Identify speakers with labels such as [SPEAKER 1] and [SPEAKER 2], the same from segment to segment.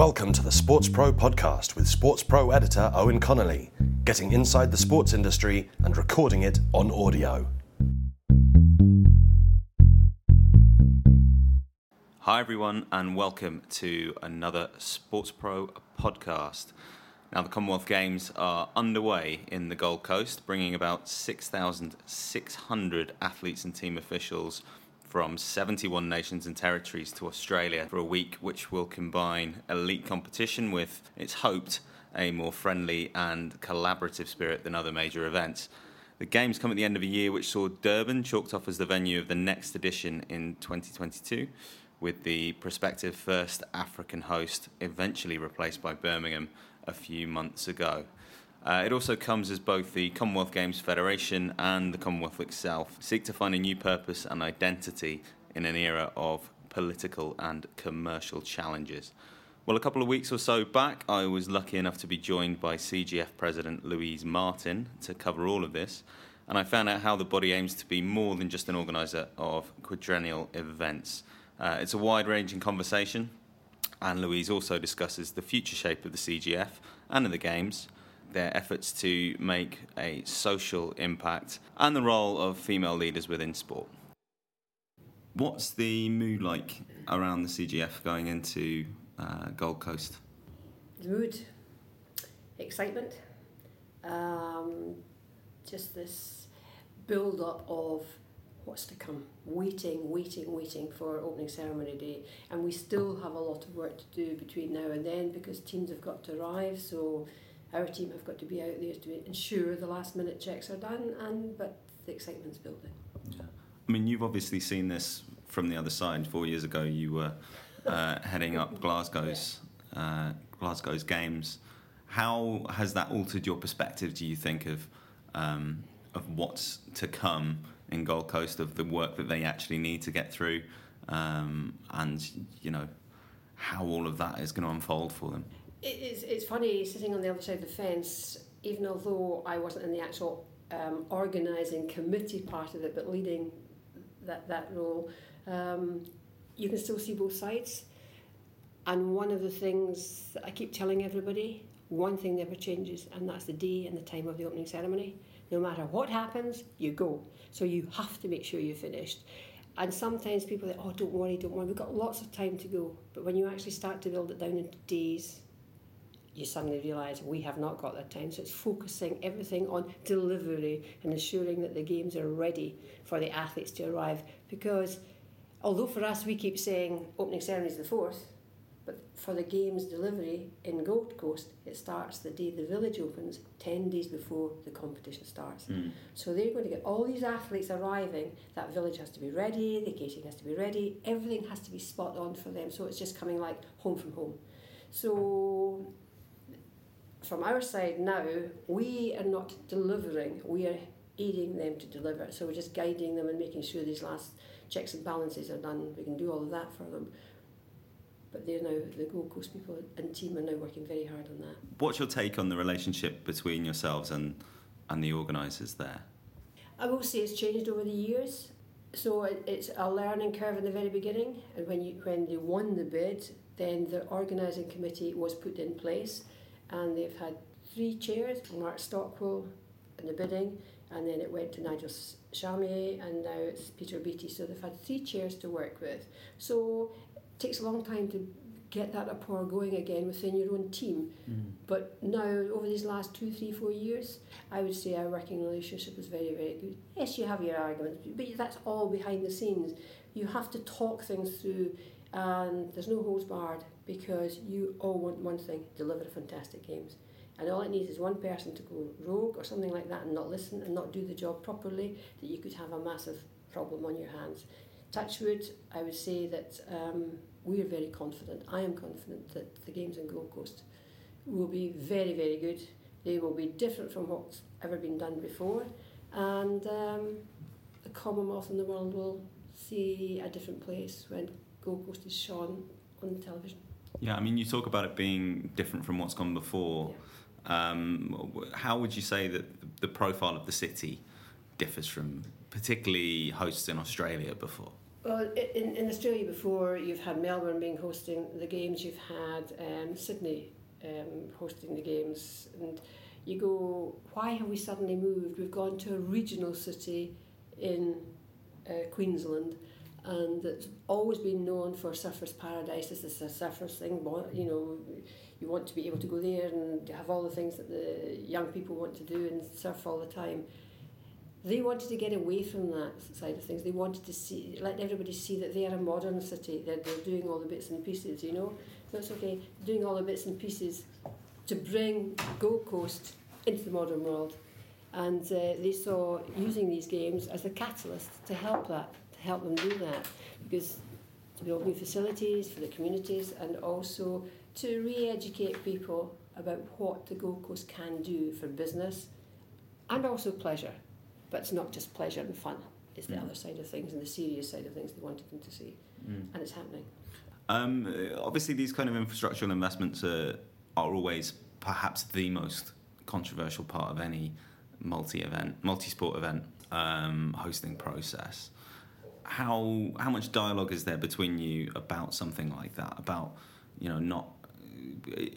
[SPEAKER 1] Welcome to the Sports Pro podcast with Sports Pro editor Eoin Connolly, getting inside the sports industry and recording it on audio.
[SPEAKER 2] Hi, everyone, and welcome to another Sports Pro podcast. Now, the Commonwealth Games are underway in the Gold Coast, bringing about 6,600 athletes and team officials from 71 nations and territories to Australia for a week, which will combine elite competition with, it's hoped, a more friendly and collaborative spirit than other major events. The Games come at the end of a year which saw Durban chalked off as the venue of the next edition in 2022, with the prospective first African host eventually replaced by Birmingham a few months ago. Uh, it also comes as both the Commonwealth Games Federation and the Commonwealth itself seek to find a new purpose and identity in an era of political and commercial challenges. Well, a couple of weeks or so back, I was lucky enough to be joined by CGF President Louise Martin to cover all of this, and I found out how the body aims to be more than just an organiser of quadrennial events. Uh, it's a wide ranging conversation, and Louise also discusses the future shape of the CGF and of the Games their efforts to make a social impact and the role of female leaders within sport. What's the mood like around the CGF going into uh, Gold Coast?
[SPEAKER 3] The mood, excitement, um, just this build up of what's to come. Waiting, waiting, waiting for opening ceremony day, and we still have a lot of work to do between now and then because teams have got to arrive. So our team have got to be out there to ensure the last minute checks are done, and but the excitement's building.
[SPEAKER 2] Yeah. I mean, you've obviously seen this from the other side. Four years ago, you were uh, heading up Glasgow's uh, Glasgow's games. How has that altered your perspective? Do you think of um, of what's to come in Gold Coast, of the work that they actually need to get through, um, and you know how all of that is going to unfold for them?
[SPEAKER 3] It's, it's funny sitting on the other side of the fence, even although I wasn't in the actual um, organising committee part of it, but leading that, that role, um, you can still see both sides. And one of the things that I keep telling everybody, one thing never changes, and that's the day and the time of the opening ceremony. No matter what happens, you go. So you have to make sure you're finished. And sometimes people say, oh, don't worry, don't worry, we've got lots of time to go. But when you actually start to build it down into days, you suddenly realise we have not got that time. So it's focusing everything on delivery and ensuring that the games are ready for the athletes to arrive. Because although for us we keep saying opening ceremony is the fourth, but for the games delivery in Gold Coast, it starts the day the village opens, 10 days before the competition starts. Mm. So they're going to get all these athletes arriving, that village has to be ready, the gating has to be ready, everything has to be spot on for them. So it's just coming like home from home. So from our side now, we are not delivering, we are aiding them to deliver. So we're just guiding them and making sure these last checks and balances are done. We can do all of that for them. But they're now, the Gold Coast people and team are now working very hard on that.
[SPEAKER 2] What's your take on the relationship between yourselves and, and the organisers there?
[SPEAKER 3] I will say it's changed over the years. So it's a learning curve in the very beginning, and when you when they won the bid, then the organising committee was put in place and they've had three chairs Mark Stockwell in the bidding, and then it went to Nigel Chamier, and now it's Peter Beattie. So they've had three chairs to work with. So it takes a long time to get that rapport going again within your own team. Mm. But now, over these last two, three, four years, I would say our working relationship is very, very good. Yes, you have your arguments, but that's all behind the scenes. You have to talk things through, and there's no holds barred because you all want one thing deliver fantastic games. And all it needs is one person to go rogue or something like that and not listen and not do the job properly, that you could have a massive problem on your hands. Touchwood, I would say that um, we are very confident. I am confident that the games in Gold Coast will be very, very good. They will be different from what's ever been done before, and um, the Commonwealth and the world will see a different place when Gold Coast is shown on the television.
[SPEAKER 2] Yeah, I mean, you talk about it being different from what's gone before. Yeah. Um, how would you say that the profile of the city differs from particularly hosts in Australia before?
[SPEAKER 3] Well, in, in Australia before, you've had Melbourne being hosting the games, you've had um, Sydney um, hosting the games, and you go, why have we suddenly moved? We've gone to a regional city in uh, Queensland, and it's always been known for surfers' paradise. This is a surfers thing, you know. You want to be able to go there and have all the things that the young people want to do and surf all the time. They wanted to get away from that side of things. They wanted to see, let everybody see that they are a modern city. That they're doing all the bits and pieces, you know. It's okay, doing all the bits and pieces to bring Gold Coast into the modern world. And uh, they saw using these games as a catalyst to help that, help them do that. Because to build new facilities for the communities and also to re-educate people about what the Gold Coast can do for business and also pleasure. But it's not just pleasure and fun. It's the mm. other side of things and the serious side of things they wanted them to see. Mm. And it's happening.
[SPEAKER 2] Um, obviously, these kind of infrastructural investments are, are always perhaps the most controversial part of any multi-event, multi-sport event um, hosting process. How how much dialogue is there between you about something like that? About you know not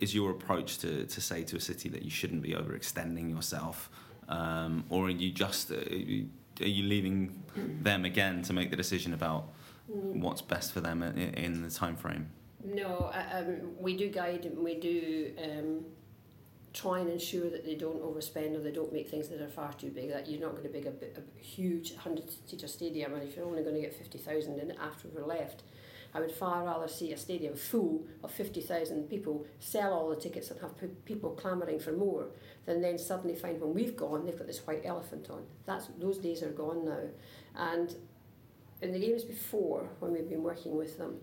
[SPEAKER 2] is your approach to, to say to a city that you shouldn't be overextending yourself, um, or are you just uh, are you leaving them again to make the decision about what's best for them in, in the time frame?
[SPEAKER 3] No, um, we do guide and we do um, try and ensure that they don't overspend or they don't make things that are far too big. That you're not going to make a, a huge hundred seater stadium, and if you're only going to get fifty thousand in it after we're left, I would far rather see a stadium full of 50,000 people, sell all the tickets and have people clamouring for more, than then suddenly find when we've gone, they've got this white elephant on. That's, those days are gone now. And in the games before, when we've been working with them,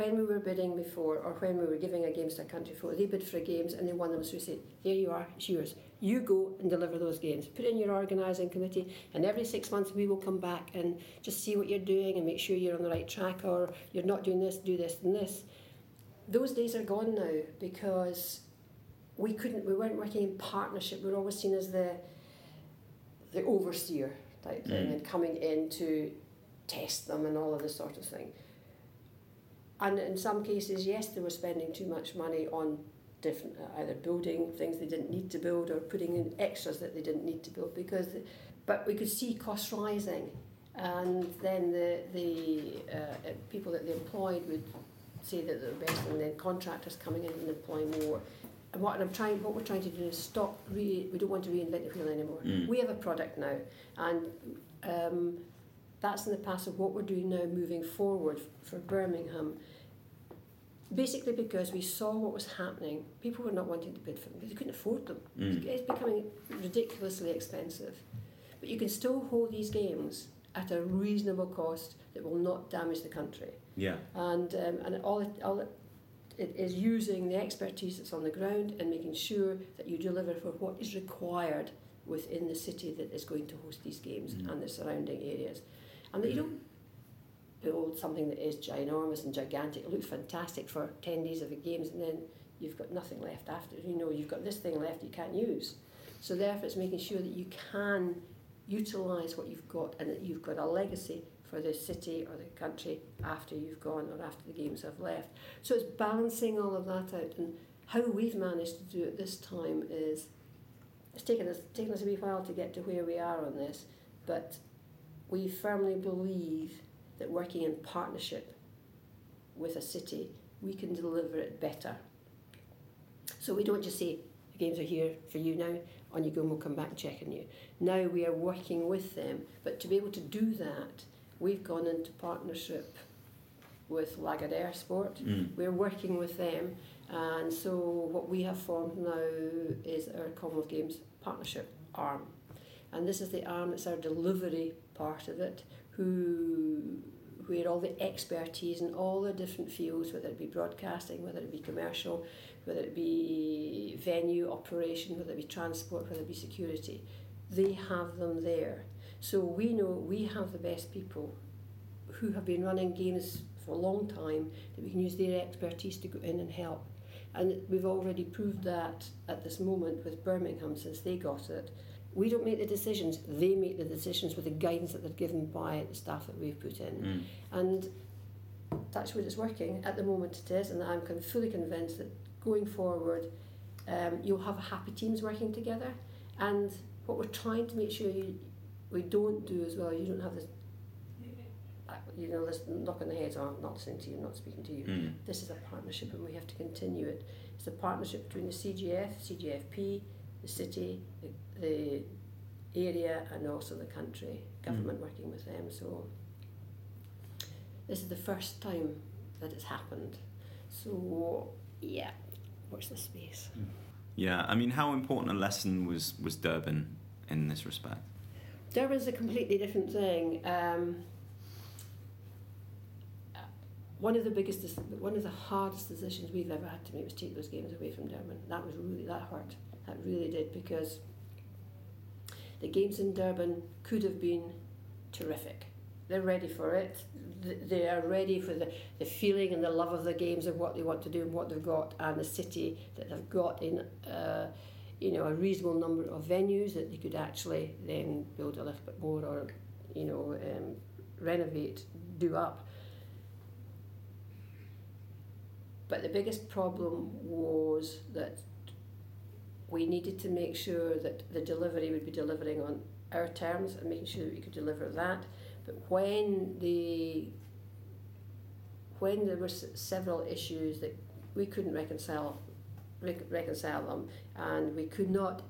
[SPEAKER 3] when we were bidding before or when we were giving a games to a country before, they bid for games and they won them. So we said, here you are, it's yours. You go and deliver those games. Put in your organising committee and every six months we will come back and just see what you're doing and make sure you're on the right track or you're not doing this, do this and this. Those days are gone now because we couldn't, we weren't working in partnership. We were always seen as the, the overseer type thing mm. and coming in to test them and all of this sort of thing and in some cases, yes, they were spending too much money on different uh, either building things they didn't need to build or putting in extras that they didn't need to build because the, but we could see costs rising. And then the the uh, uh people that they employed would say that they're best and then contractors coming in and employing more. And what I'm trying what we're trying to do is stop re, we don't want to reinvent the wheel anymore. Mm. we have a product now and um, that's in the past of what we're doing now moving forward for Birmingham basically because we saw what was happening. People were not wanting to bid for them because they couldn't afford them. Mm. It's becoming ridiculously expensive. But you can still hold these games at a reasonable cost that will not damage the country.
[SPEAKER 2] Yeah.
[SPEAKER 3] And um, and all it, all it, it is using the expertise that's on the ground and making sure that you deliver for what is required within the city that is going to host these games mm. and the surrounding areas. And that you don't build something that is ginormous and gigantic. It looks fantastic for 10 days of the games, and then you've got nothing left after. You know, you've got this thing left you can't use. So, therefore, it's making sure that you can utilise what you've got and that you've got a legacy for the city or the country after you've gone or after the games have left. So, it's balancing all of that out. And how we've managed to do it this time is it's taken us, taken us a wee while to get to where we are on this, but we firmly believe that working in partnership with a city, we can deliver it better. So we don't just say, the games are here for you now, on you go and we'll come back and check on you. Now we are working with them, but to be able to do that, we've gone into partnership with Lagardère Sport. Mm. We're working with them, and so what we have formed now is our Commonwealth Games partnership arm. And this is the arm that's our delivery part of it who where all the expertise in all the different fields, whether it be broadcasting, whether it be commercial, whether it be venue operation, whether it be transport, whether it be security, they have them there. So we know we have the best people who have been running games for a long time that we can use their expertise to go in and help. And we've already proved that at this moment with Birmingham since they got it We don't make the decisions, they make the decisions with the guidance that they're given by the staff that we've put in.
[SPEAKER 2] Mm.
[SPEAKER 3] And that's where it's working. At the moment it is, and I'm con- fully convinced that going forward, um, you'll have happy teams working together. And what we're trying to make sure you, we don't do as well, you don't have this, uh, you know, this knock on the head, oh, I'm not listening to you, I'm not speaking to you.
[SPEAKER 2] Mm.
[SPEAKER 3] This is a partnership and we have to continue it. It's a partnership between the CGF, CGFP, the city, the, the area and also the country, government working with them. So this is the first time that it's happened. So yeah, watch this space.
[SPEAKER 2] Yeah, I mean, how important a lesson was was Durban in this respect?
[SPEAKER 3] Durban's a completely different thing. Um, one of the biggest, one of the hardest decisions we've ever had to make was take those games away from Durban. That was really that hurt. That really did because the games in Durban could have been terrific. They're ready for it. They are ready for the, the feeling and the love of the games and what they want to do and what they've got and the city that they've got in uh, you know a reasonable number of venues that they could actually then build a little bit more or you know um, renovate, do up. But the biggest problem was that we needed to make sure that the delivery would be delivering on our terms and making sure that we could deliver that. But when the when there were several issues that we couldn't reconcile rec- reconcile them, and we could not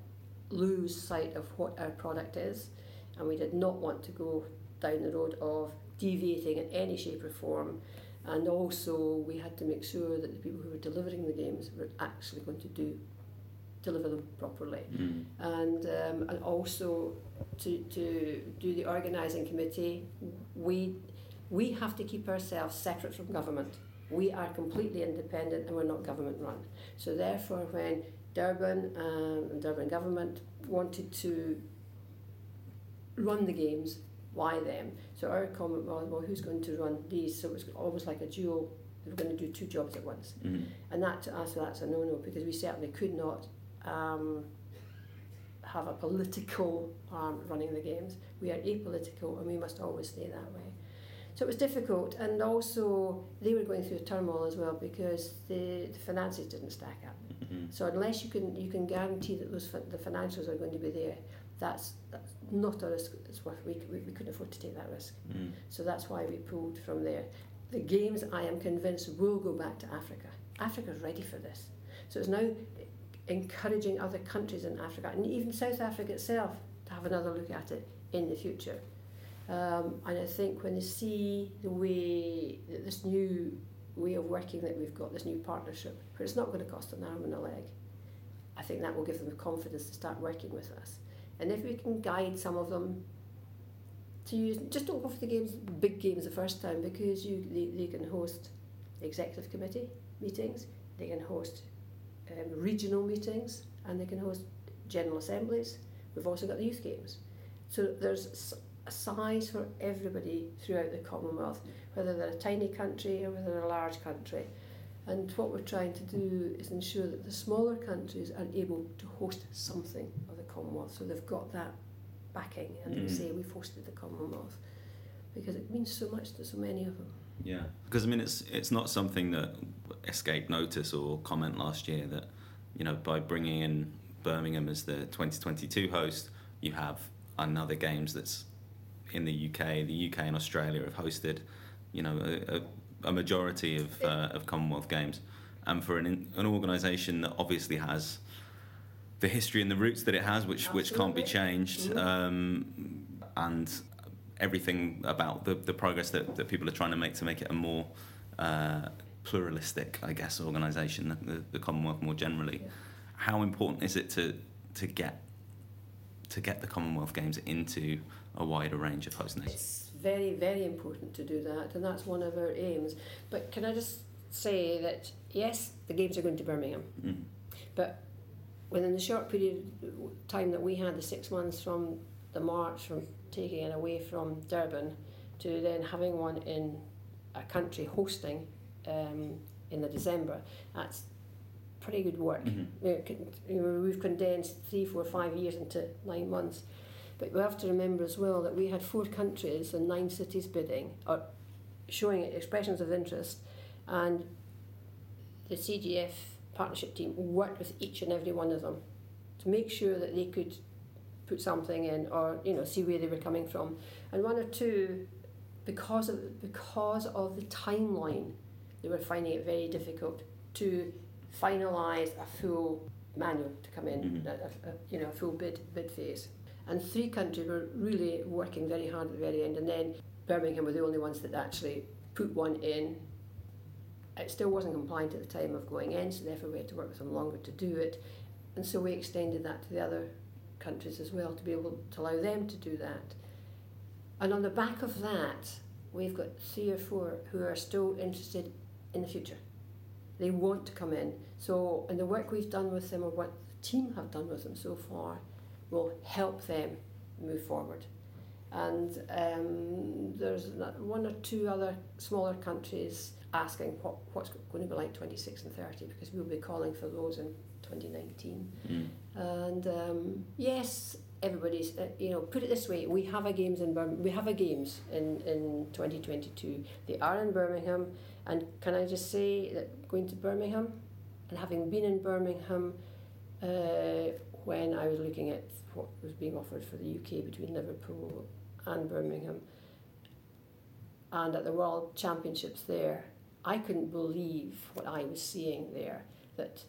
[SPEAKER 3] lose sight of what our product is, and we did not want to go down the road of deviating in any shape or form. And also, we had to make sure that the people who were delivering the games were actually going to do deliver them properly
[SPEAKER 2] Mm.
[SPEAKER 3] and um, and also to to do the organising committee, we we have to keep ourselves separate from government. We are completely independent and we're not government run. So therefore, when Durban um, and Durban government wanted to run the games, why them? So our comment was, well, who's going to run these? So it was almost like a dual. They were going to do two jobs at once.
[SPEAKER 2] Mm.
[SPEAKER 3] And that to us, that's a no-no because we certainly could not um, have a political arm running the games. We are apolitical and we must always stay that way. So it was difficult and also they were going through a turmoil as well because the, the finances didn't stack up.
[SPEAKER 2] Mhm.
[SPEAKER 3] So unless you can you can guarantee that those the financials are going to be there, that's that's not a risk. It's worth we, we, we couldn't afford to take that risk.
[SPEAKER 2] Mm.
[SPEAKER 3] So that's why we pulled from there. The games, I am convinced, will go back to Africa. Africa's ready for this. So it's now encouraging other countries in Africa and even South Africa itself to have another look at it in the future. Um, and I think when they see the way, that this new way of working that we've got, this new partnership, where it's not going to cost an arm and a leg, I think that will give them the confidence to start working with us. And if we can guide some of them to use just don't go for the games big games the first time because you they, they can host executive committee meetings they can host um, regional meetings and they can host general assemblies. We've also got the youth games. So there's a size for everybody throughout the commonwealth whether they're a tiny country or whether they're a large country. And what we're trying to do is ensure that the smaller countries are able to host something of commonwealth so they've got that backing and they
[SPEAKER 2] Mm.
[SPEAKER 3] say we've hosted the Commonwealth because it means so much to so many of them.
[SPEAKER 2] Yeah, because I mean, it's it's not something that escaped notice or comment last year that you know by bringing in Birmingham as the 2022 host, you have another games that's in the UK. The UK and Australia have hosted, you know, a, a, a majority of uh, of Commonwealth games, and for an an organisation that obviously has the history and the roots that it has, which which can't be
[SPEAKER 3] Absolutely.
[SPEAKER 2] changed,
[SPEAKER 3] Mhm.
[SPEAKER 2] um, and everything about the, the progress that, that people are trying to make to make it a more uh, pluralistic, I guess, organisation, the, the, the Commonwealth more generally.
[SPEAKER 3] Yeah.
[SPEAKER 2] How important is it to to get to get the Commonwealth Games into a wider range of host nations?
[SPEAKER 3] It's very, very important to do that, and that's one of our aims. But can I just say that yes, the games are going to Birmingham,
[SPEAKER 2] Mm.
[SPEAKER 3] but within the short period of time that we had, the six months from the March, from taking it away from Durban to then having one in a country hosting um, in the December, that's pretty good work.
[SPEAKER 2] Mm-hmm.
[SPEAKER 3] You know, con- you know, we've condensed three, four, five years into nine months. But we have to remember as well that we had four countries and nine cities bidding or showing expressions of interest, and the CGF partnership team worked with each and every one of them to make sure that they could put something in or you know see where they were coming from. And one or two, because of because of the timeline, they were finding it very difficult to finalise a full manual to come in,
[SPEAKER 2] Mhm.
[SPEAKER 3] a, a, a, you know, a full bid bid phase. And three countries were really working very hard at the very end, and then Birmingham were the only ones that actually put one in. It still wasn't compliant at the time of going in, so therefore we had to work with them longer to do it. And so we extended that to the other countries as well to be able to allow them to do that. And on the back of that, we've got three or four who are still interested in the future. They want to come in. So, and the work we've done with them, or what the team have done with them so far, will help them move forward. And um, there's one or two other smaller countries asking what, what's going to be like 26 and 30 because we'll be calling for those in 2019.
[SPEAKER 2] Mm.
[SPEAKER 3] And um, yes, everybody's, uh, you know, put it this way, we have a games in Birmingham, we have a games in, in 2022. They are in Birmingham, and can I just say that going to Birmingham and having been in Birmingham uh, when I was looking at what was being offered for the UK between Liverpool and Birmingham, and at the World Championships there, I couldn't believe what I was seeing there. That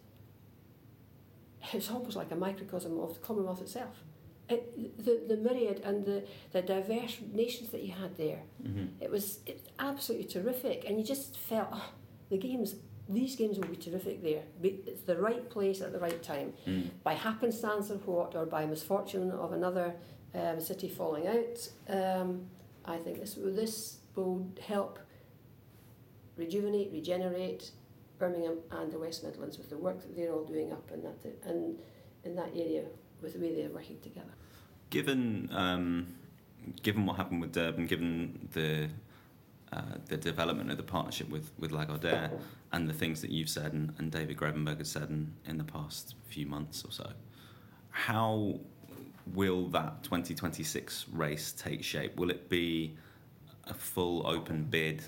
[SPEAKER 3] it was almost like a microcosm of the Commonwealth itself. It, the, the myriad and the, the diverse nations that you had there,
[SPEAKER 2] Mm-hmm.
[SPEAKER 3] it was it's absolutely terrific. And you just felt, oh, the games, these games will be terrific there. It's the right place at the right time.
[SPEAKER 2] Mm.
[SPEAKER 3] By happenstance or what, or by misfortune of another um, city falling out, um, I think this, this will help rejuvenate, regenerate Birmingham and the West Midlands with the work that they're all doing up in that, and in that area with the way they're working together.
[SPEAKER 2] Given um, given what happened with Durban, given the uh, the development of the partnership with with Lagardère, and the things that you've said and, and David Grevemberg has said in, in the past few months or so, how will that 2026 race take shape? Will it be a full open bid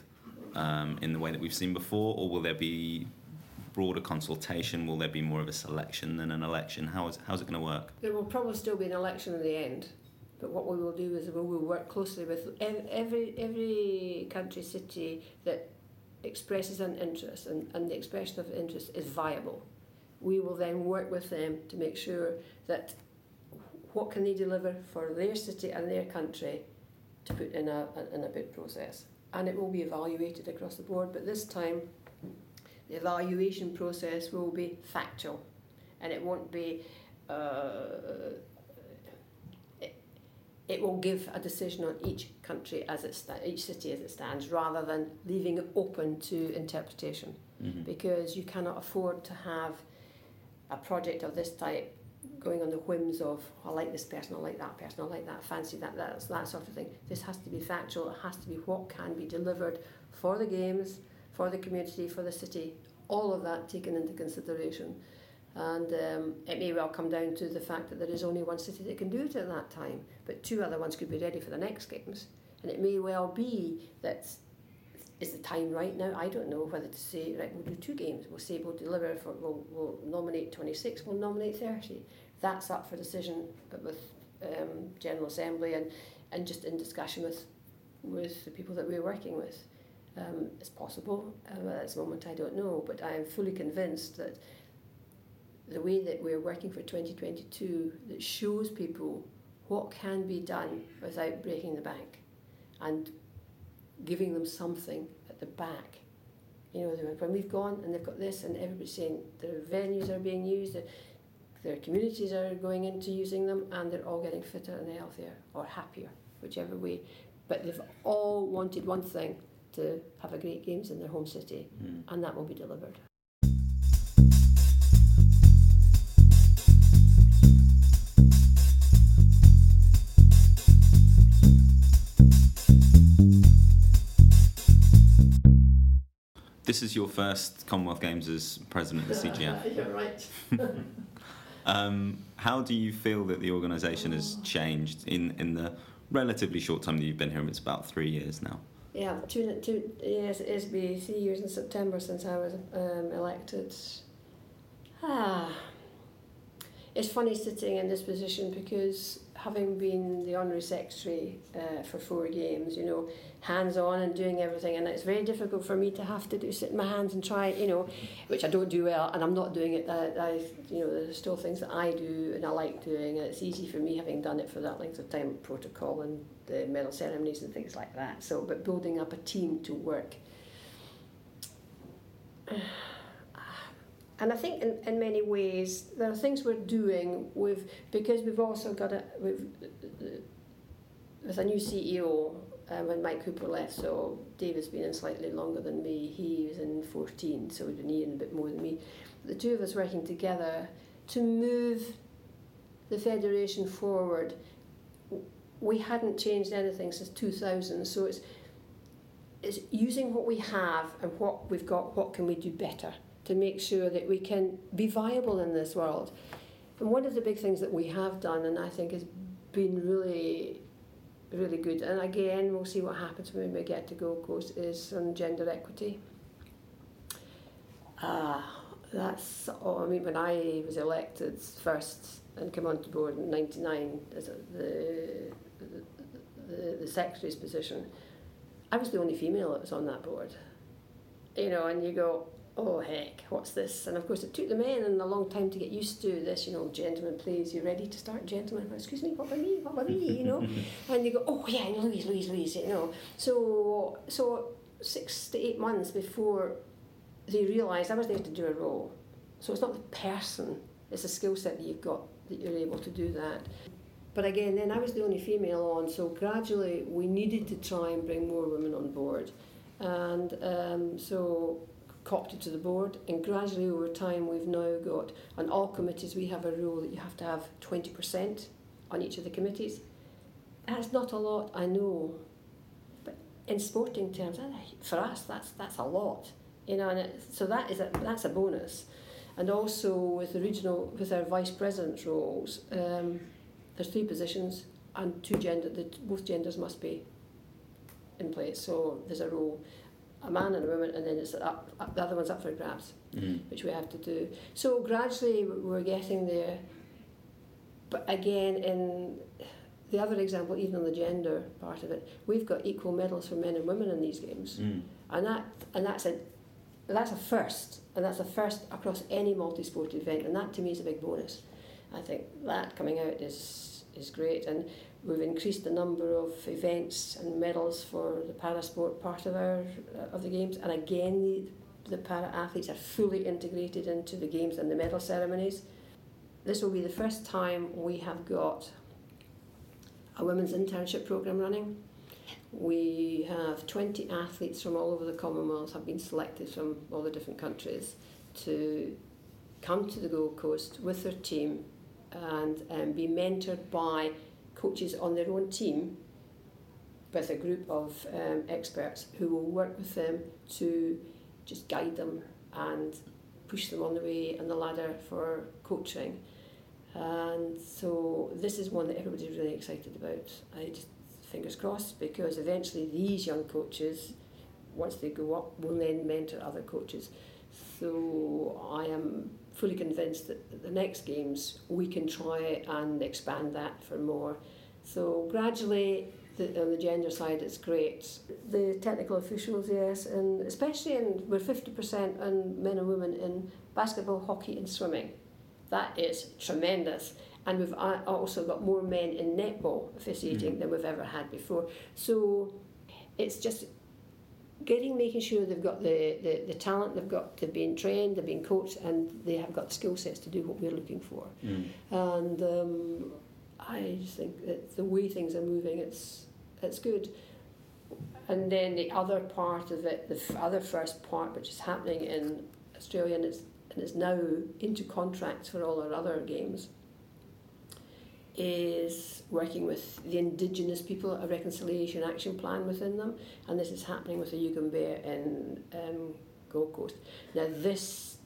[SPEAKER 2] um, in the way that we've seen before, or will there be broader consultation? Will there be more of a selection than an election? How is how's it going to work?
[SPEAKER 3] There will probably still be an election in the end, but what we will do is we will work closely with every every country city that expresses an interest and, and the expression of interest is viable. We will then work with them to make sure that what can they deliver for their city and their country to put in a, in a bid process. And it will be evaluated across the board, but this time the evaluation process will be factual and it won't be uh, it, it will give a decision on each country as it sta- each city as it stands rather than leaving it open to interpretation
[SPEAKER 2] Mhm.
[SPEAKER 3] because you cannot afford to have a project of this type going on the whims of I like this person, I like that person, I like that, fancy that, that, that sort of thing. This has to be factual, it has to be what can be delivered for the games, for the community, for the city, all of that taken into consideration. And um, it may well come down to the fact that there is only one city that can do it at that time, but two other ones could be ready for the next games. And it may well be that is the time right now? I don't know whether to say, right, we'll do two games. We'll say we'll deliver for, we'll, we'll nominate 26, we'll nominate 30. That's up for decision with um, General Assembly and, and just in discussion with, with the people that we're working with. Um, it's possible. Um, at this moment, I don't know, but I am fully convinced that the way that we're working for 2022 that shows people what can be done without breaking the bank and giving them something at the back. You know, when we've gone and they've got this, and everybody's saying the venues are being used, their, their communities are going into using them, and they're all getting fitter and healthier or happier, whichever way. But they've all wanted one thing to have a great games in their home city,
[SPEAKER 2] Mm.
[SPEAKER 3] and that will be delivered.
[SPEAKER 2] This is your first Commonwealth Games as president of the CGF.
[SPEAKER 3] You're right.
[SPEAKER 2] Um, how do you feel that the organisation has changed in, in the relatively short time that you've been here? It's about three years now.
[SPEAKER 3] Yeah, two, two, yes, it is be three years in September since I was um, elected. Ah, it's funny sitting in this position because having been the honorary secretary uh, for four games, you know, hands on and doing everything, and it's very difficult for me to have to do sit in my hands and try, you know, which I don't do well, and I'm not doing it. I, I you know, there's still things that I do and I like doing, and it's easy for me having done it for that length of time, protocol and the medal ceremonies and things like that. So, but building up a team to work. And I think in, in many ways there are things we're doing with because we've also got a with a new CEO um, when Mike Hooper left. So David's been in slightly longer than me. He was in 14, so he's been here a bit more than me. The two of us working together to move the federation forward. We hadn't changed anything since 2000, so it's it's using what we have and what we've got. What can we do better? To make sure that we can be viable in this world. And one of the big things that we have done, and I think has been really, really good, and again, we'll see what happens when we get to Gold Coast, is on gender equity. Ah, that's, oh, I mean, when I was elected first and came onto board in 99 as the, the, the secretary's position, I was the only female that was on that board. You know, and you go, oh heck, what's this? And of course, it took the men a long time to get used to this, you know, gentlemen, please, you ready to start, gentlemen? Excuse me, what about me? What about me? You know, and you go, oh yeah, Louise, Louise, Louise, you know. So, so six to eight months before they realised I was there to do a role. So it's not the person, it's the skill set that you've got that you're able to do that. But again, then I was the only female on, so gradually we needed to try and bring more women on board. And um, so co-opted to the board and gradually over time we've now got on all committees we have a rule that you have to have 20% on each of the committees. That's not a lot I know but in sporting terms for us that's that's a lot you know and it, so that is a, that's a bonus. And also with the regional with our vice president roles um, there's three positions and two gender the, both genders must be in place so there's a role a man and a woman, and then it's up, up, the other one's up for grabs, mm. which we have to do. So gradually we're getting there. But again, in the other example, even on the gender part of it, we've got equal medals for men and women in these games, mm. and that and that's a that's a first, and that's a first across any multi-sport event, and that to me is a big bonus. I think that coming out is is great, and We've increased the number of events and medals for the para sport part of our uh, of the games, and again the the para athletes are fully integrated into the games and the medal ceremonies. This will be the first time we have got a women's internship program running. We have 20 athletes from all over the Commonwealth have been selected from all the different countries to come to the Gold Coast with their team and um, be mentored by coaches on their own team with a group of um, experts who will work with them to just guide them and push them on the way and the ladder for coaching. And so this is one that everybody's really excited about. I just fingers crossed because eventually these young coaches, once they go up, will then mentor other coaches. So I am fully convinced that the next games we can try and expand that for more. So gradually, the, on the gender side, it's great. The technical officials, yes, and especially in we're fifty percent on men and women in basketball, hockey, and swimming. That is tremendous. And we've also got more men in netball officiating mm. than we've ever had before. So it's just getting making sure they've got the, the, the talent, they've got they've been trained, they've been coached, and they have got the skill sets to do what we're looking for. Mm. And um, I just think that the way things are moving, it's it's good. And then the other part of it, the f- other first part, which is happening in Australia, and it's and it's now into contracts for all our other games, is working with the indigenous people, a reconciliation action plan within them, and this is happening with the Yugambeh in um, Gold Coast. Now this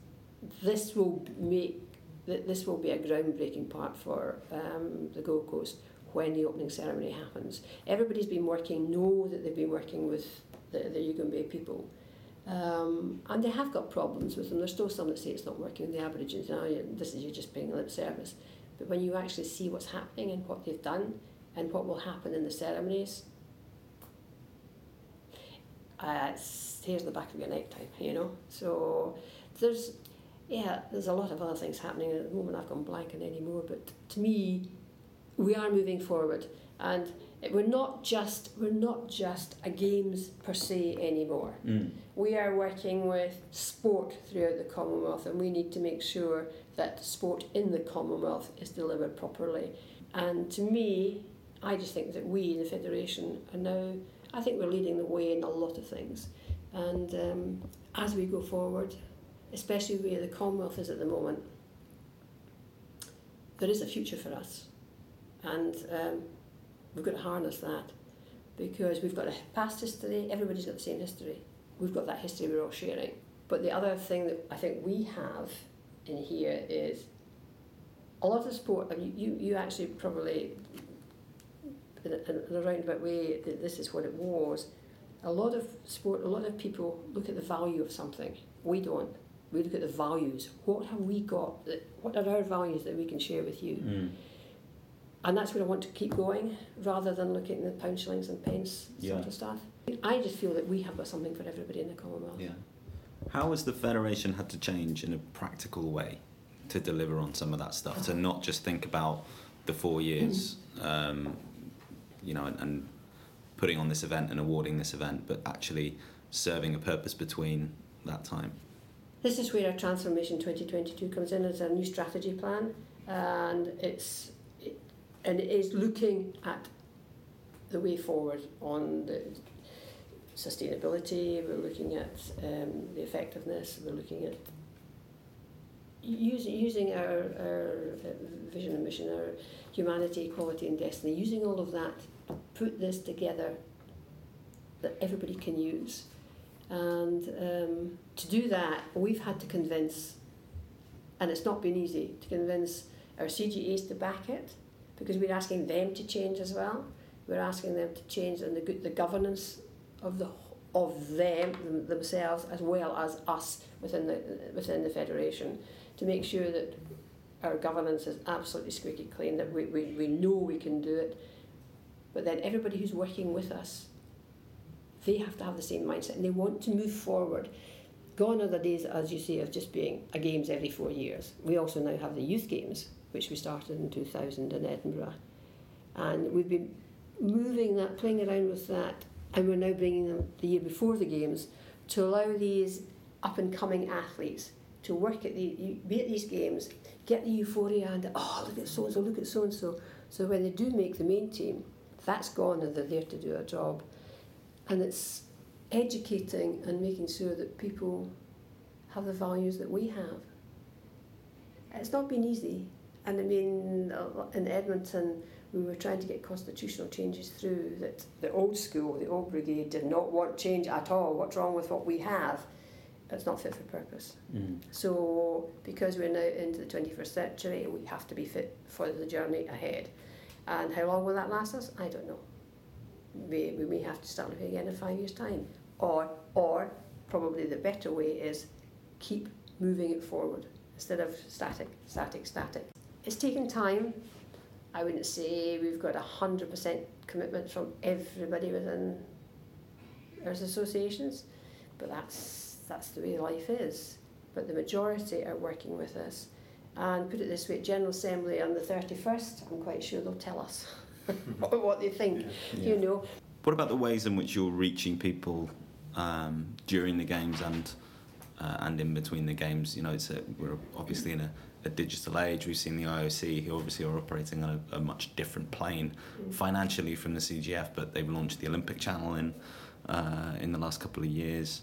[SPEAKER 3] this will make this will be a groundbreaking part for um, the Gold Coast when the opening ceremony happens. Everybody's been working, know that they've been working with the, the Yugambeh people. Um, and they have got problems with them. There's still some that say it's not working in the Aborigines. Now, this is you just paying lip service. But when you actually see what's happening and what they've done and what will happen in the ceremonies, uh, here's the back of your neck time, you know. So there's, yeah, there's a lot of other things happening at the moment. I've gone blank on any more, but to me, we are moving forward, and we're not just we're not just a games per se anymore.
[SPEAKER 2] Mm.
[SPEAKER 3] We are working with sport throughout the Commonwealth, and we need to make sure that sport in the Commonwealth is delivered properly. And to me, I just think that we in the federation are now. I think we're leading the way in a lot of things, and um, as we go forward, especially where the Commonwealth is at the moment, there is a future for us, and. Um, We've got to harness that because we've got a past history, everybody's got the same history. We've got that history we're all sharing. But the other thing that I think we have in here is a lot of sport, I mean, you, you actually probably, in a, in a roundabout way, this is what it was. A lot of sport, a lot of people look at the value of something. We don't. We look at the values. What have we got? That, what are our values that we can share with you?
[SPEAKER 2] Mm
[SPEAKER 3] and that's where I want to keep going rather than looking at the pound shillings and pence
[SPEAKER 2] yeah.
[SPEAKER 3] sort of stuff. I just feel that we have got something for everybody in the Commonwealth.
[SPEAKER 2] Yeah. How has the federation had to change in a practical way to deliver on some of that stuff? To not just think about the four years, um, you know, and, and putting on this event and awarding this event, but actually serving a purpose between that time.
[SPEAKER 3] This is where our transformation 2022 comes in as a new strategy plan, and it's and it is looking at the way forward on the sustainability, we're looking at um, the effectiveness, we're looking at using, using our, our uh, vision and mission, our humanity, equality and destiny, using all of that to put this together that everybody can use. And um, to do that, we've had to convince, and it's not been easy, to convince our CGAs to back it, because we're asking them to change as well. We're asking them to change and the, the governance of the of them themselves as well as us within the within the federation to make sure that our governance is absolutely squeaky clean, that we, we, we know we can do it. But then everybody who's working with us, they have to have the same mindset and they want to move forward. Gone are the days, as you say, of just being a games every four years. We also now have the youth games, which we started in 2000 in Edinburgh. And we've been moving that, playing around with that, and we're now bringing them the year before the Games to allow these up and coming athletes to work at the, be at these games, get the euphoria and, oh, look at so and so, look at so and so. So when they do make the main team, that's gone and they're there to do a job. And it's educating and making sure that people have the values that we have. It's not been easy, and I mean, in Edmonton, we were trying to get constitutional changes through that the old school, the old brigade, did not want change at all. What's wrong with what we have? It's not fit for purpose.
[SPEAKER 2] Mm.
[SPEAKER 3] So, because we're now into the 21st century, we have to be fit for the journey ahead. And how long will that last us? I don't know. We, we may have to start looking again in five years' time. Or, or probably the better way is keep moving it forward instead of static, static, static. It's taken time. I wouldn't say we've got a hundred percent commitment from everybody within our associations, but that's that's the way life is. But the majority are working with us. And put it this way, General Assembly on the 31st, I'm quite sure they'll tell us what they think, yeah. you know.
[SPEAKER 2] What about the ways in which you're reaching people um, during the games and uh, and in between the games? You know, it's a, we're obviously in a a digital age. We've seen the IOC, who obviously are operating on a, a much different plane mm. financially from the CGF, but they've launched the Olympic Channel in uh, in the last couple of years.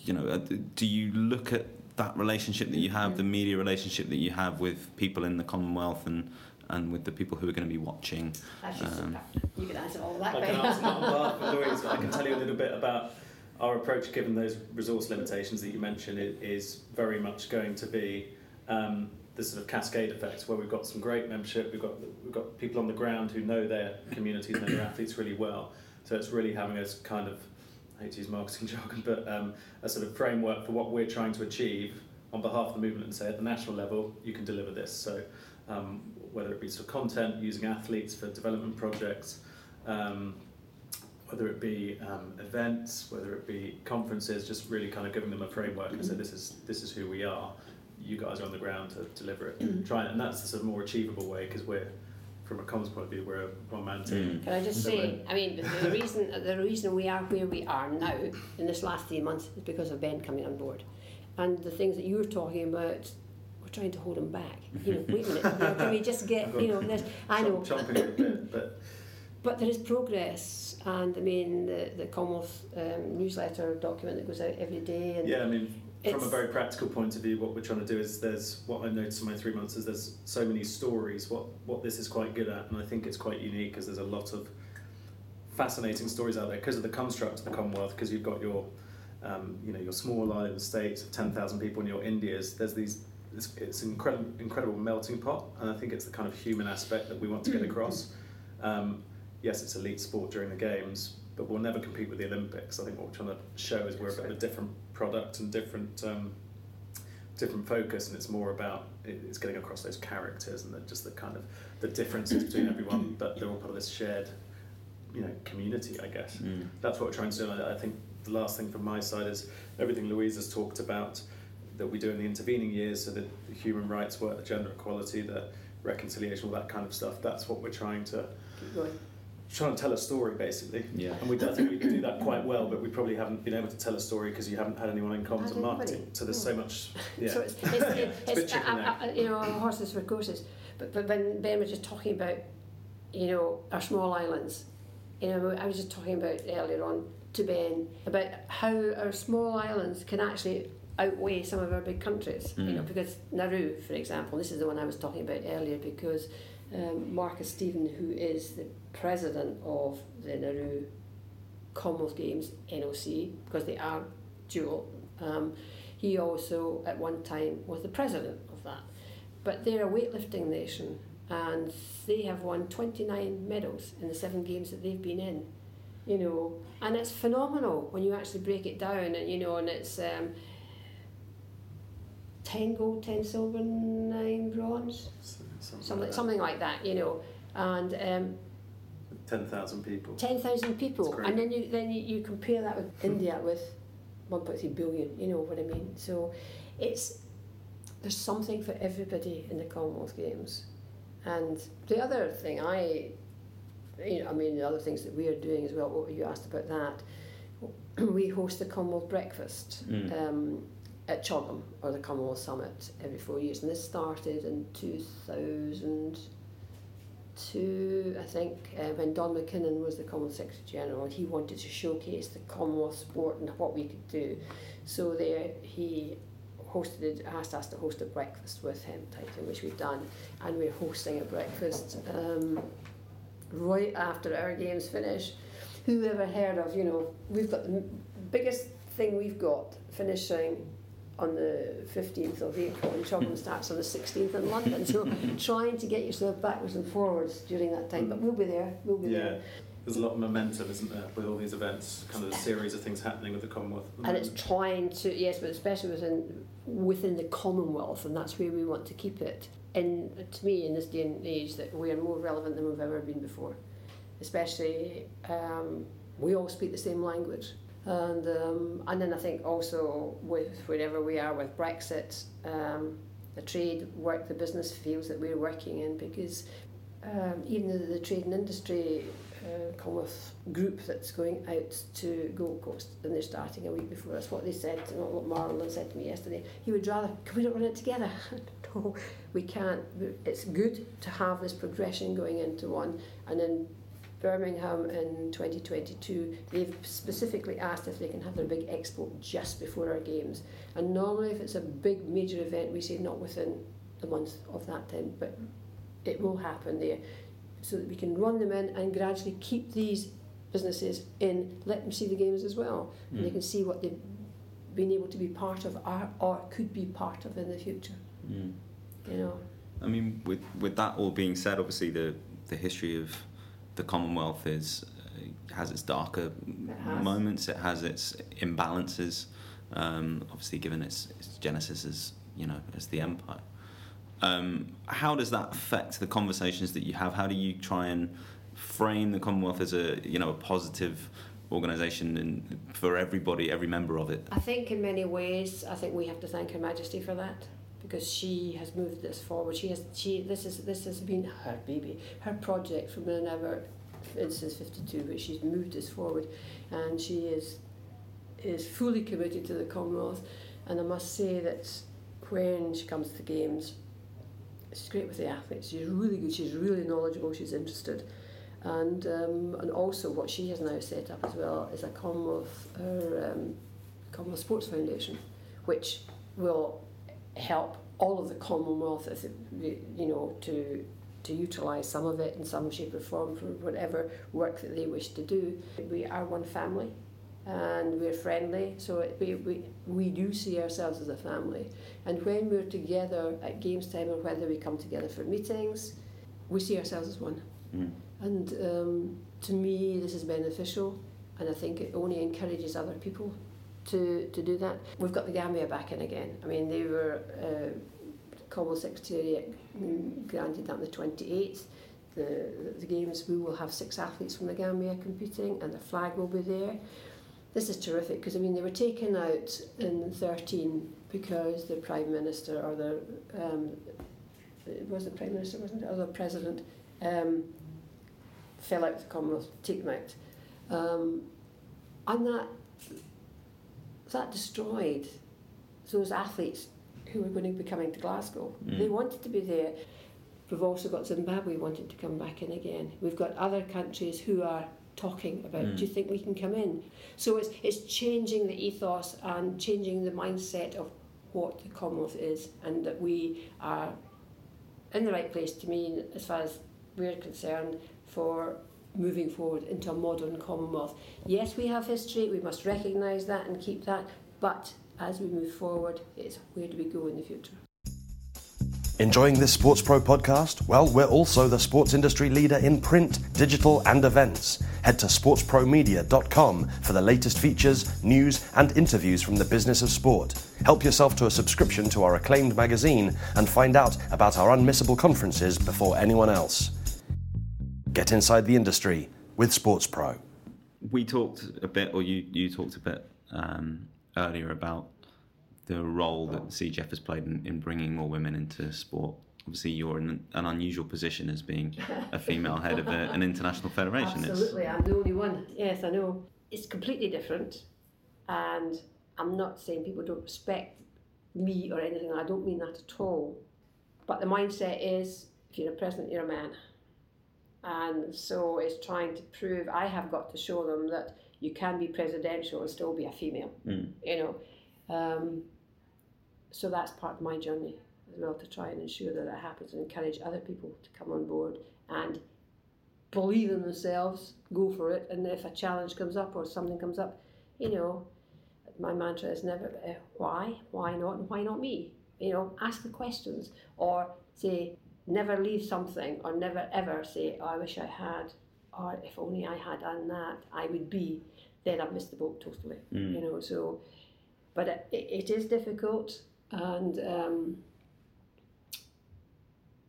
[SPEAKER 2] You know, uh, do you look at that relationship that you have, the media relationship that you have with people in the Commonwealth and and with the people who are going to be watching.
[SPEAKER 3] Um, you can answer all that.
[SPEAKER 4] I can answer that on behalf Louise, but I can tell you a little bit about our approach, given those resource limitations that you mentioned, is very much going to be um, the sort of cascade effect, where we've got some great membership, we've got we've got people on the ground who know their communities, and their athletes really well. So it's really having a kind of I hate to use marketing jargon, but um, a sort of framework for what we're trying to achieve on behalf of the movement and say at the national level you can deliver this. So um, whether it be sort of content, using athletes for development projects, um, whether it be um, events, whether it be conferences, just really kind of giving them a framework and say this is this is who we are. You guys are on the ground to deliver it.
[SPEAKER 3] Mm.
[SPEAKER 4] Try and that's the sort of more achievable way because we're from a comms point of view, we're a one-man team.
[SPEAKER 3] Can I just
[SPEAKER 4] So
[SPEAKER 3] say, I mean, the, the reason the reason we are where we are now in this last three months is because of Ben coming on board, and the things that you were talking about, we're trying to hold him back. You know, wait a minute, you know, can we just get, you know, this? I know,
[SPEAKER 4] chomping at bit, but
[SPEAKER 3] but there is progress, and I mean, the the Commonwealth um, newsletter document that goes out every day, and
[SPEAKER 4] yeah, I mean, from a very practical point of view, what we're trying to do is there's what I've noticed in my three months is there's so many stories. What what this is quite good at, and I think it's quite unique because there's a lot of fascinating stories out there because of the construct of the Commonwealth. Because you've got your um, you know your small island states of ten thousand people and your Indias. There's these it's, it's incredible incredible melting pot, and I think it's the kind of human aspect that we want to get across. Um, yes, it's elite sport during the games, but we'll never compete with the Olympics. I think what we're trying to show is we're a bit of a different product and different um, different focus, and it's more about it's getting across those characters and the, just the kind of the differences between everyone, but they're all part of this shared, you know, community. I guess
[SPEAKER 2] Mm.
[SPEAKER 4] that's what we're trying to do. I, I think the last thing from my side is everything Louise has talked about that we do in the intervening years, so the, the human rights work, the gender equality, the reconciliation, all that kind of stuff. That's what we're trying to
[SPEAKER 3] keep going.
[SPEAKER 4] Trying to tell a story basically.
[SPEAKER 2] Yeah.
[SPEAKER 4] And we, I think we do that quite well, but we probably haven't been able to tell a story because you haven't had anyone in comms
[SPEAKER 3] Had
[SPEAKER 4] and
[SPEAKER 3] anybody?
[SPEAKER 4] marketing. So there's so much. Yeah.
[SPEAKER 3] So it's, it's,
[SPEAKER 4] It's a
[SPEAKER 3] it's,
[SPEAKER 4] bit chicken
[SPEAKER 3] uh, uh, uh, you know, horses for courses. But, but when Ben was just talking about, you know, our small islands, you know, I was just talking about earlier on to Ben about how our small islands can actually outweigh some of our big countries. You know,
[SPEAKER 2] Mm.
[SPEAKER 3] because Nauru, for example, this is the one I was talking about earlier because um, Marcus Stephen, who is the president of the Nauru Commonwealth Games NOC, because they are dual. Um, he also, at one time, was the president of that. But they're a weightlifting nation, and they have won 29 medals in the seven games that they've been in. You know, and it's phenomenal when you actually break it down, and you know, and it's um, 10 gold, 10 silver, 9 bronze,
[SPEAKER 4] Something,
[SPEAKER 3] something,
[SPEAKER 4] like
[SPEAKER 3] something like that, you know. And um,
[SPEAKER 4] Ten thousand people.
[SPEAKER 3] 10,000 people, and then you then you, you compare that with India with 1.3 billion. You know what I mean? So it's there's something for everybody in the Commonwealth Games, and the other thing I, you know, I mean the other things that we are doing as well. What you asked about that, we host the Commonwealth breakfast.
[SPEAKER 2] Mm.
[SPEAKER 3] Um, at CHOGM or the Commonwealth Summit every four years, and this started in 2000 two, I think, uh, when Don McKinnon was the Commonwealth Secretary General, he wanted to showcase the Commonwealth sport and what we could do. So there, he hosted, asked us to host a breakfast with him, which we've done, and we're hosting a breakfast um, right after our games finish. Who ever heard of? You know, we've got the biggest thing we've got finishing on the 15th of April and CHOGM starts on the 16th in London. So trying to get yourself backwards and forwards during that time. But we'll be there. We'll be
[SPEAKER 4] Yeah.
[SPEAKER 3] there.
[SPEAKER 4] There's a lot of momentum, isn't there, with all these events, kind of a series of things happening with the Commonwealth. the
[SPEAKER 3] And it's trying to yes, but especially within within the Commonwealth, and that's where we want to keep it. And to me, in this day and age, that we are more relevant than we've ever been before. Especially, um, we all speak the same language, and um, and then I think also with wherever we are with Brexit, um, the trade work, the business fields that we're working in, because um, even the, the trade and industry uh, Commonwealth group that's going out to Gold Coast and they're starting a week before. That's what they said, and what Marlon said to me yesterday. He would rather, can we not run it together? no, we can't. It's good to have this progression going into one. And in Birmingham in 2022, they've specifically asked if they can have their big expo just before our games. And normally, if it's a big major event, we say not within the month of that time, but it will happen there so that we can run them in and gradually keep these businesses in let them see the games as well, and they
[SPEAKER 2] Mm.
[SPEAKER 3] can see what they've been able to be part of or, or could be part of in the future.
[SPEAKER 2] Mm.
[SPEAKER 3] You know,
[SPEAKER 2] I mean, with with that all being said, obviously the the history of the Commonwealth is uh, has its darker
[SPEAKER 3] has.
[SPEAKER 2] moments. It has its imbalances. Um, obviously, given its, its genesis as you know as the empire. Um, how does that affect the conversations that you have? How do you try and frame the Commonwealth as a you know a positive organisation and for everybody, every member of it?
[SPEAKER 3] I think in many ways, I think we have to thank Her Majesty for that because she has moved this forward. She has she this is this has been her baby, her project from whenever since fifty two, but she's moved this forward, and she is is fully committed to the Commonwealth. And I must say that when she comes to games, she's great with the athletes. She's really good. She's really knowledgeable. She's interested. And um, and also what she has now set up as well is a Commonwealth her um, Commonwealth Sports Foundation, which will help all of the Commonwealth, it, you know, to to utilise some of it in some shape or form for whatever work that they wish to do. We are one family, and we're friendly, so it, we, we we do see ourselves as a family. And when we're together at games time, or whether we come together for meetings, we see ourselves as one.
[SPEAKER 2] Mm.
[SPEAKER 3] And um, to me, this is beneficial, and I think it only encourages other people to, to do that. We've got the Gambia back in again. I mean, they were uh, Commonwealth Secretariat granted that on the 28th. The, the games, we will have six athletes from the Gambia competing, and the flag will be there. This is terrific because I mean they were taken out in 13 because the Prime Minister or the um, it was the Prime Minister, wasn't it, or the President um, fell out of the Commonwealth, take out. Um, and that that destroyed those athletes who were going to be coming to Glasgow.
[SPEAKER 2] Mm.
[SPEAKER 3] They wanted to be there. We've also got Zimbabwe wanting to come back in again. We've got other countries who are talking about,
[SPEAKER 2] Mm.
[SPEAKER 3] do you think we can come in? So it's, it's changing the ethos and changing the mindset of what the Commonwealth is and that we are in the right place to me as far as we're concerned for moving forward into a modern Commonwealth. Yes, we have history, we must recognise that and keep that, but as we move forward, it's where do we go in the future?
[SPEAKER 1] Enjoying this SportsPro podcast? Well, we're also the sports industry leader in print, digital, and events. Head to sportspromedia.com for the latest features, news, and interviews from the business of sport. Help yourself to a subscription to our acclaimed magazine and find out about our unmissable conferences before anyone else. Get inside the industry with Sports Pro.
[SPEAKER 2] We talked a bit, or you, you talked a bit um, earlier about the role that CGF has played in, in bringing more women into sport. Obviously, you're in an unusual position as being a female head of a, an international federation.
[SPEAKER 3] Absolutely, I'm the only one. Yes, I know. It's completely different, and I'm not saying people don't respect me or anything. I don't mean that at all. But the mindset is, if you're a president, you're a man, and so it's trying to prove. I have got to show them that you can be presidential and still be a female.
[SPEAKER 2] Mm.
[SPEAKER 3] You know, um, so that's part of my journey as well to try and ensure that that happens and encourage other people to come on board and believe in themselves, go for it, and if a challenge comes up or something comes up, you know, my mantra is never uh, why, why not, and why not me? You know, ask the questions or say never leave something or never ever say, oh, I wish I had, or if only I had done that, I would be. Then I've missed the boat totally.
[SPEAKER 2] Mm.
[SPEAKER 3] You know, so, but it, it is difficult, and um,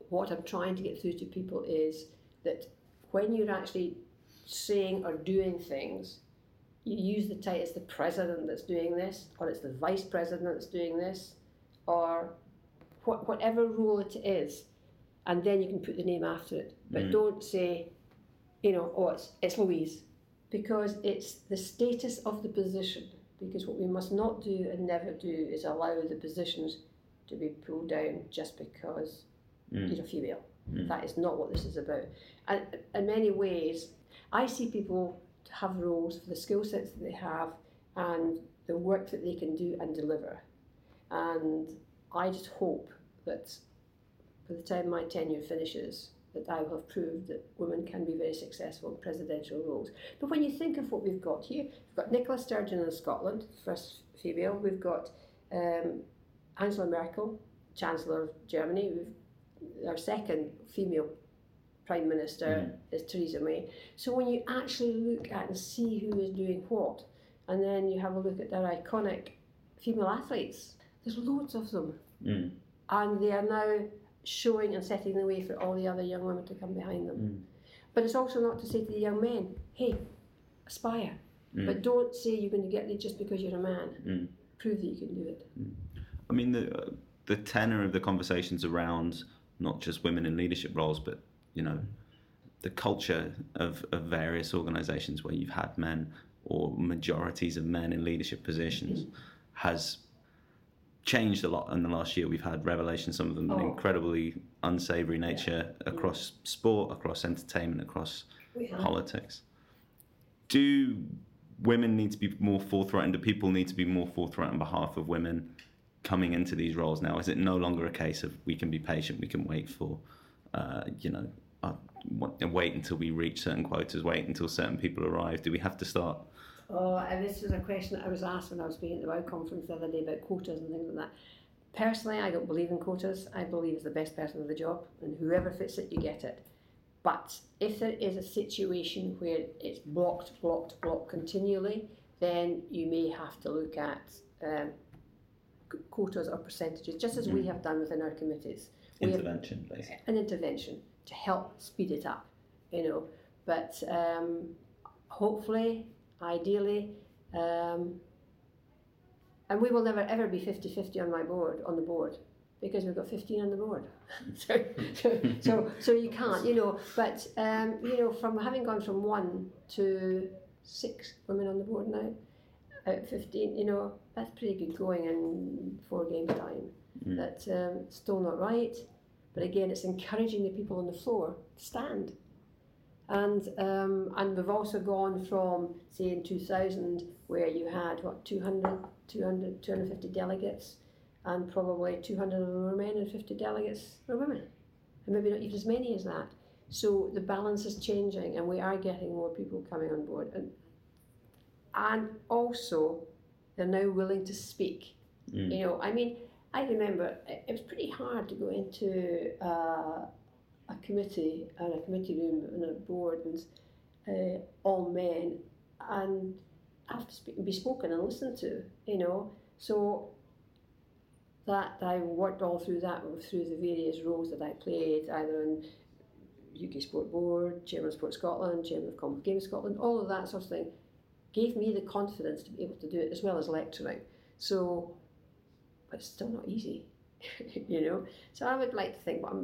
[SPEAKER 3] what I'm trying to get through to people is that when you're actually saying or doing things, you use the title, it's the president that's doing this, or it's the vice president that's doing this, or what, whatever role it is, and then you can put the name after it. But
[SPEAKER 2] Mm.
[SPEAKER 3] don't say, you know, oh, it's, it's Louise, because it's the status of the position. Because what we must not do and never do is allow the positions to be pulled down just because
[SPEAKER 2] Mm.
[SPEAKER 3] you're a female.
[SPEAKER 2] Mm.
[SPEAKER 3] That is not what this is about. And in many ways, I see people to have roles for the skill sets that they have and the work that they can do and deliver. And I just hope that by the time my tenure finishes, that I will have proved that women can be very successful in presidential roles. But when you think of what we've got here, we've got Nicola Sturgeon in Scotland, first female. We've got um, Angela Merkel, Chancellor of Germany. We've, our second female Prime Minister mm. is Theresa May. So when you actually look at and see who is doing what, and then you have a look at their iconic female athletes, there's loads of them.
[SPEAKER 2] Mm.
[SPEAKER 3] And they are now showing and setting the way for all the other young women to come behind them.
[SPEAKER 2] Mm.
[SPEAKER 3] But it's also not to say to the young men, hey, aspire.
[SPEAKER 2] Mm.
[SPEAKER 3] But don't say you're going to get there just because you're a man.
[SPEAKER 2] Mm.
[SPEAKER 3] Prove that you can do it.
[SPEAKER 2] I mean, the, uh, the tenor of the conversations around not just women in leadership roles, but, you know, the culture of, of various organisations where you've had men or majorities of men in leadership positions has changed a lot in the last year. We've had revelations, some of them
[SPEAKER 3] Oh.
[SPEAKER 2] incredibly unsavory nature across sport, across entertainment, across politics. Do women need to be more forthright, and do people need to be more forthright on behalf of women coming into these roles now? Is it no longer a case of we can be patient, we can wait for, uh, you know, uh, wait until we reach certain quotas, wait until certain people arrive? Do we have to start?
[SPEAKER 3] Oh, and this was a question that I was asked when I was speaking at the WOW conference the other day about quotas and things like that. Personally, I don't believe in quotas. I believe it's the best person for the job, and whoever fits it, you get it. But if there is a situation where it's blocked, blocked, blocked continually, then you may have to look at um, quotas or percentages, just as we have done within our committees. Have-
[SPEAKER 2] Intervention, basically.
[SPEAKER 3] an intervention to help speed it up, you know. But um, hopefully, ideally, um, and we will never ever be 50-50 on my board, on the board, because we've got 15 on the board. so, so, so, so you can't, you know. But, um, you know, from having gone from one to six women on the board now, out of 15, you know, that's pretty good going in four games time. That's um, still not right. But again, it's encouraging the people on the floor to stand. And um, and we've also gone from, say, in 2000, where you had, what, 200, 200 250 delegates, and probably 200 of them were men and 50 delegates were women. And maybe not even as many as that. So the balance is changing, and we are getting more people coming on board. And, and also, they're now willing to speak.
[SPEAKER 2] Mm.
[SPEAKER 3] You know, I mean, I remember it it was pretty hard to go into uh, a committee and a committee room and a board and uh, all men and have to speak, be spoken and listened to. You know, so that I worked all through that through the various roles that I played, either in UK Sport Board, Chairman of Sport Scotland, Chairman of Commonwealth Games Scotland, all of that sort of thing, gave me the confidence to be able to do it as well as lecturing. So, but it's still not easy, you know. So I would like to think, well,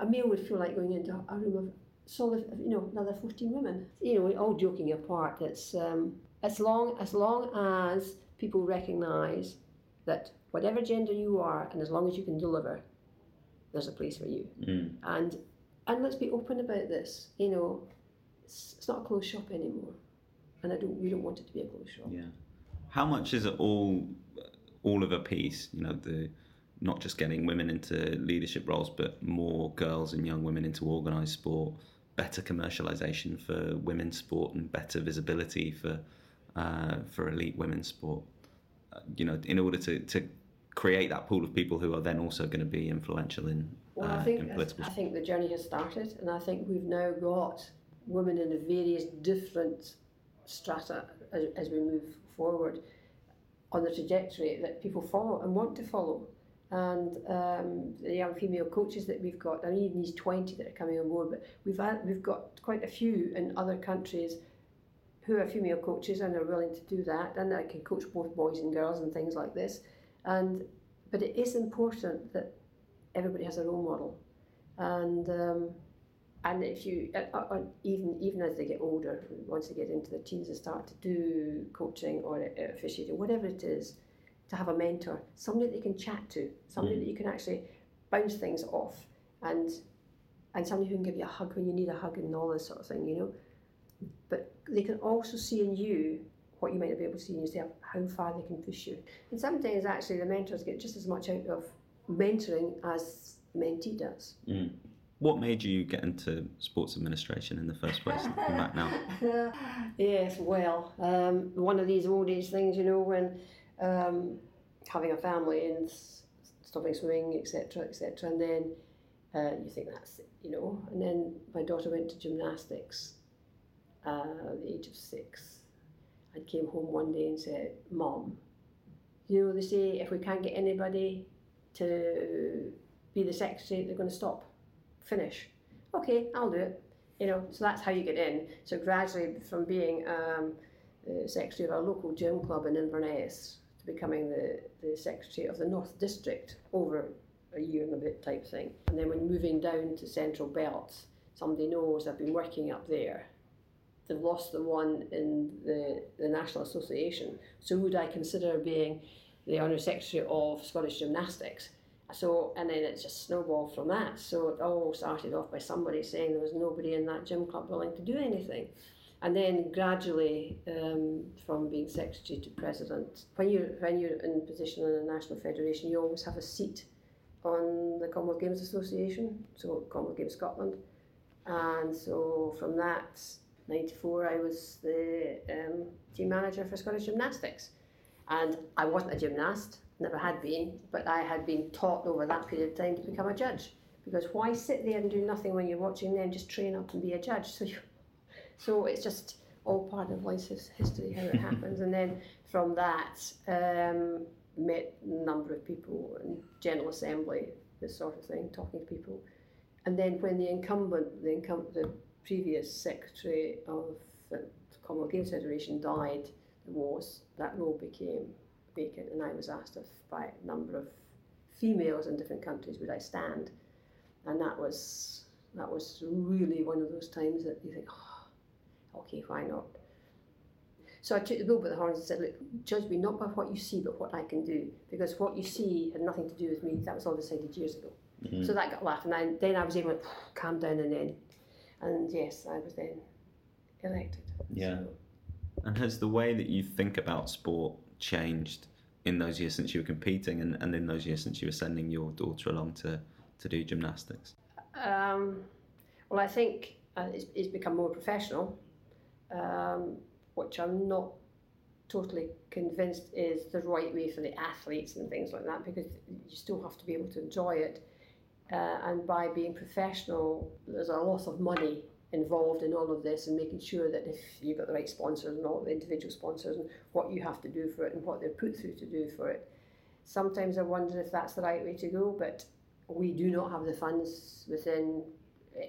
[SPEAKER 3] a meal would feel like going into a room of solid, you know, another fourteen women. You know, we're all joking apart, it's um, as long as long as people recognise that whatever gender you are, and as long as you can deliver, there's a place for you.
[SPEAKER 2] Mm.
[SPEAKER 3] And and let's be open about this. You know, it's, it's not a closed shop anymore, and I don't. We don't want it to be a closed shop.
[SPEAKER 2] Yeah. How much is it all, all of a piece? You know, the not just getting women into leadership roles, but more girls and young women into organised sport, better commercialisation for women's sport, and better visibility for uh, for elite women's sport. Uh, you know, in order to, to create that pool of people who are then also going to be influential in,
[SPEAKER 3] Well,
[SPEAKER 2] uh,
[SPEAKER 3] I think
[SPEAKER 2] in.
[SPEAKER 3] I think the journey has started, and I think we've now got women in the various different strata as, as we move forward on the trajectory that people follow and want to follow. And um, the young female coaches that we've got, I mean, even these 20 that are coming on board, but we've had, we've got quite a few in other countries who are female coaches and are willing to do that, and I can coach both boys and girls and things like this. And but it is important that everybody has a role model, and um, and if you uh, uh, even even as they get older, once they get into their teens and start to do coaching or uh, officiating, whatever it is, to have a mentor, somebody that you can chat to, somebody that you can actually bounce things off, and and somebody who can give you a hug when you need a hug and all this sort of thing, you know. But they can also see in you what you might not be able to see in yourself, how far they can push you. And sometimes actually the mentors get just as much out of mentoring as the mentee does.
[SPEAKER 2] Mm. What made you get into sports administration in the first place? Looking back now.
[SPEAKER 3] yes, well, um, one of these old age things, you know, when um, having a family and stopping swimming, etc., etc., and then uh, you think that's it, you know. And then my daughter went to gymnastics uh, at the age of six. I came home one day and said, "Mom, you know they say if we can't get anybody to be the secretary, they're going to stop, finish. Okay, I'll do it. You know, so that's how you get in. So gradually, from being um, secretary of our local gym club in Inverness becoming the, the secretary of the North District over a year and a bit type thing. And then when moving down to Central Belt, somebody knows I've been working up there. They've lost the one in the, the National Association. So would I consider being the Honour Secretary of Scottish Gymnastics? So, and then it just snowballed from that. So it all started off by somebody saying there was nobody in that gym club willing to do anything. And then gradually, um, from being secretary to president, when you're, when you're in position in a national federation, you always have a seat on the Commonwealth Games Association, so Commonwealth Games Scotland. And so from that, 94, I was the um, team manager for Scottish Gymnastics. And I wasn't a gymnast, never had been, but I had been taught over that period of time to become a judge. Because why sit there and do nothing when you're watching them? Just train up and be a judge. So, you, so it's just all part of life's history how it happens. And then from that, um, met a number of people in General Assembly, this sort of thing, talking to people. And then when the incumbent, the, incum- the previous secretary of the Commonwealth Games Federation died, there was, that role became vacant, and I was asked if by a number of females in different countries would I stand, and that was that was really one of those times that you think, oh, okay, why not? So I took the bull by the horns and said, look, judge me not by what you see, but what I can do. Because what you see had nothing to do with me. That was all decided years ago. Mm-hmm. So that got laughed. And I, then I was able to calm down and then, and yes, I was then elected.
[SPEAKER 2] Yeah. So. And has the way that you think about sport changed in those years since you were competing and, and in those years since you were sending your daughter along to, to do gymnastics?
[SPEAKER 3] Um, well, I think uh, it's, it's become more professional. Um, which I'm not totally convinced is the right way for the athletes and things like that because you still have to be able to enjoy it. Uh, and by being professional, there's a lot of money involved in all of this and making sure that if you've got the right sponsors and all the individual sponsors and what you have to do for it and what they're put through to do for it. Sometimes I wonder if that's the right way to go, but we do not have the funds within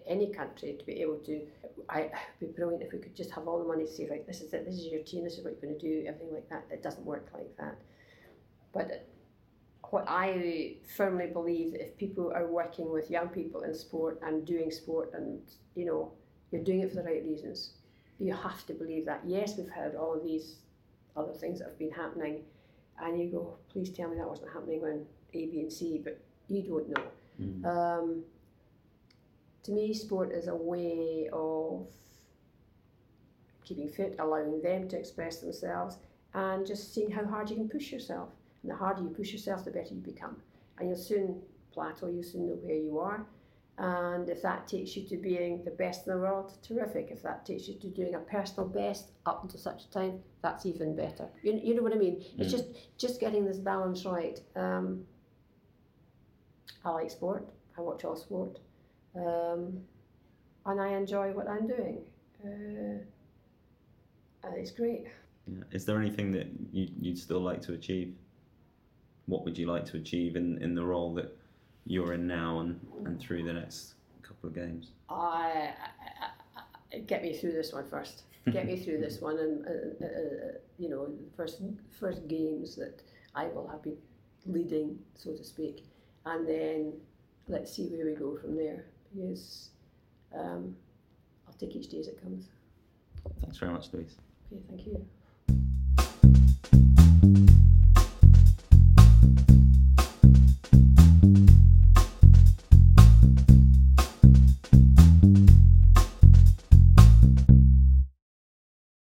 [SPEAKER 3] any country to be able to. I it'd be brilliant if we could just have all the money to say, right, this is it, this is your team, this is what you're going to do, everything like that. It doesn't work like that. But what I firmly believe that if people are working with young people in sport and doing sport, and you know, you're doing it for the right reasons, you have to believe that. Yes, we've heard all of these other things that have been happening, and you go, please tell me that wasn't happening when A, B, and C, but you don't know. Mm. Um, to me, sport is a way of keeping fit, allowing them to express themselves, and just seeing how hard you can push yourself. And the harder you push yourself, the better you become. And you'll soon plateau, you'll soon know where you are. And if that takes you to being the best in the world, terrific. If that takes you to doing a personal best up until such a time, that's even better. You, you know what I mean? Mm. It's just just getting this balance right. Um, I like sport. I watch all sport um, and I enjoy what I'm doing. Uh, it's great.
[SPEAKER 2] Yeah. Is there anything that you, you'd still like to achieve? What would you like to achieve in, in the role that you're in now and, and through the next couple of games?
[SPEAKER 3] I, I, I get me through this one first. Get me through this one, and uh, uh, uh, you know, first first games that I will have been leading, so to speak, and then let's see where we go from there because um, I'll take each day as it comes.
[SPEAKER 2] Thanks very much, Louise.
[SPEAKER 3] Okay, thank you.